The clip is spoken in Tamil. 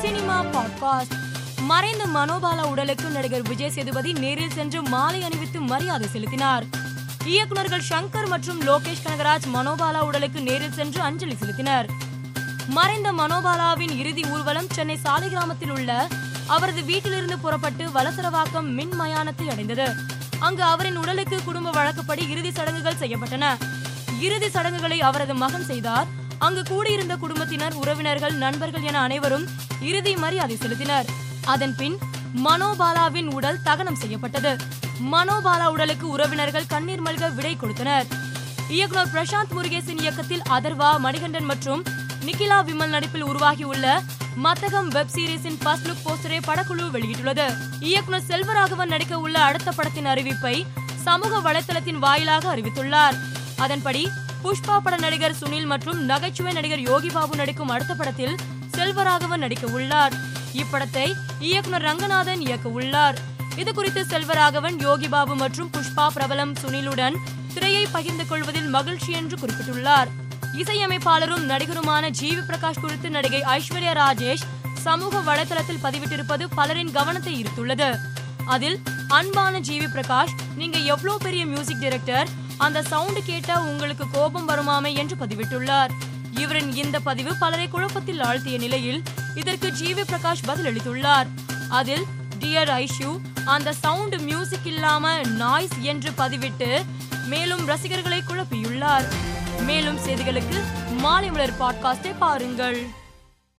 Cinema podcast. மறைந்த மனோபாலா உடலுக்கு நடிகர் விஜய் சேதுபதி நேரில் சென்று மாலை அணிவித்து மரியாதை செலுத்தினார். இயக்குநர்கள் சங்கர் மற்றும் லோகேஷ் கனகராஜ் மனோபாலா உடலுக்கு நேரில் சென்று அஞ்சலி செலுத்தினர். மறைந்த மனோபாலாவின் இறுதி ஊர்வலம் சென்னை சாலை கிராமத்தில் உள்ள அவரது வீட்டிலிருந்து புறப்பட்டு வலசரவாக்கம் மின் மயானத்தை அடைந்தது. அங்கு அவரின் உடலுக்கு குடும்ப வழக்கப்படி இறுதி சடங்குகள் செய்யப்பட்டன. இறுதி சடங்குகளை அவரது மகன் செய்தார். அங்கு கூடியிருந்த குடும்பத்தினர் உறவினர்கள் நண்பர்கள் என அனைவரும் இறுதி மரியாதை செலுத்தினர். அதன் பின் மனோபாலாவின் உடல் தகனம் செய்யப்பட்டது. மனோபாலா உடலுக்கு உறவினர்கள் கண்ணீர் மல்க விடை கொடுத்தனர். இயக்குனர் பிரசாந்த் முருகேசன் இயக்கத்தில் அதர்வா மணிகண்டன் மற்றும் நிகிலா விமல் நடிப்பில் உருவாகியுள்ள மத்தகம் வெப் சீரிஸின் ஃபர்ஸ்ட் லுக் போஸ்டரை படக்குழு வெளியிட்டுள்ளது. இயக்குனர் செல்வராகவன் நடிக்க உள்ள அடுத்த படத்தின் அறிவிப்பை சமூக வலைத்தளத்தின் வாயிலாக அறிவித்துள்ளார். அதன்படி புஷ்பா பட நடிகர் சுனில் மற்றும் நகைச்சுவை நடிகர் யோகி பாபு நடிக்கும் அடுத்த படத்தில் செல்வராகவன் நடிக்க உள்ளார். இப்படத்தை இயக்குனர் ரங்கநாதன் இயக்க உள்ளார் இது குறித்து செல்வராகவன் யோகி பாபு மற்றும் புஷ்பா பிரபலம் சுனிலுடன் திரையை பகிர்ந்து கொள்வதில் மகிழ்ச்சி என்று குறிப்பிட்டுள்ளார். இசையமைப்பாளரும் நடிகருமான ஜிவி பிரகாஷ் குறித்து நடிகை ஐஸ்வர்யா ராஜேஷ் சமூக வலைதளத்தில் பதிவிட்டிருப்பது பலரின் கவனத்தை ஈர்த்துள்ளது. அதில் அன்பான ஜிவி பிரகாஷ் நீங்க எவ்வளவு பெரிய மியூசிக் டைரக்டர் அந்த சவுண்ட் கேட்டா உங்களுக்கு கோபம் வருமாமே என்று பதிவிட்டுள்ளார். இவரின் இந்த பதிவு பலரை குழப்பத்தில் ஆழ்த்திய நிலையில் இதற்கு ஜிவி பிரகாஷ் பதிலளித்துள்ளார். அதில் டியர் ஐஷு அந்த சவுண்ட் மியூசிக் இல்லாம நாய்ஸ் என்று பதிவிட்டு மேலும் ரசிகர்களை குழப்பியுள்ளார். மேலும் செய்திகளுக்கு மாலை மலர் பாட்காஸ்டை பாருங்கள்.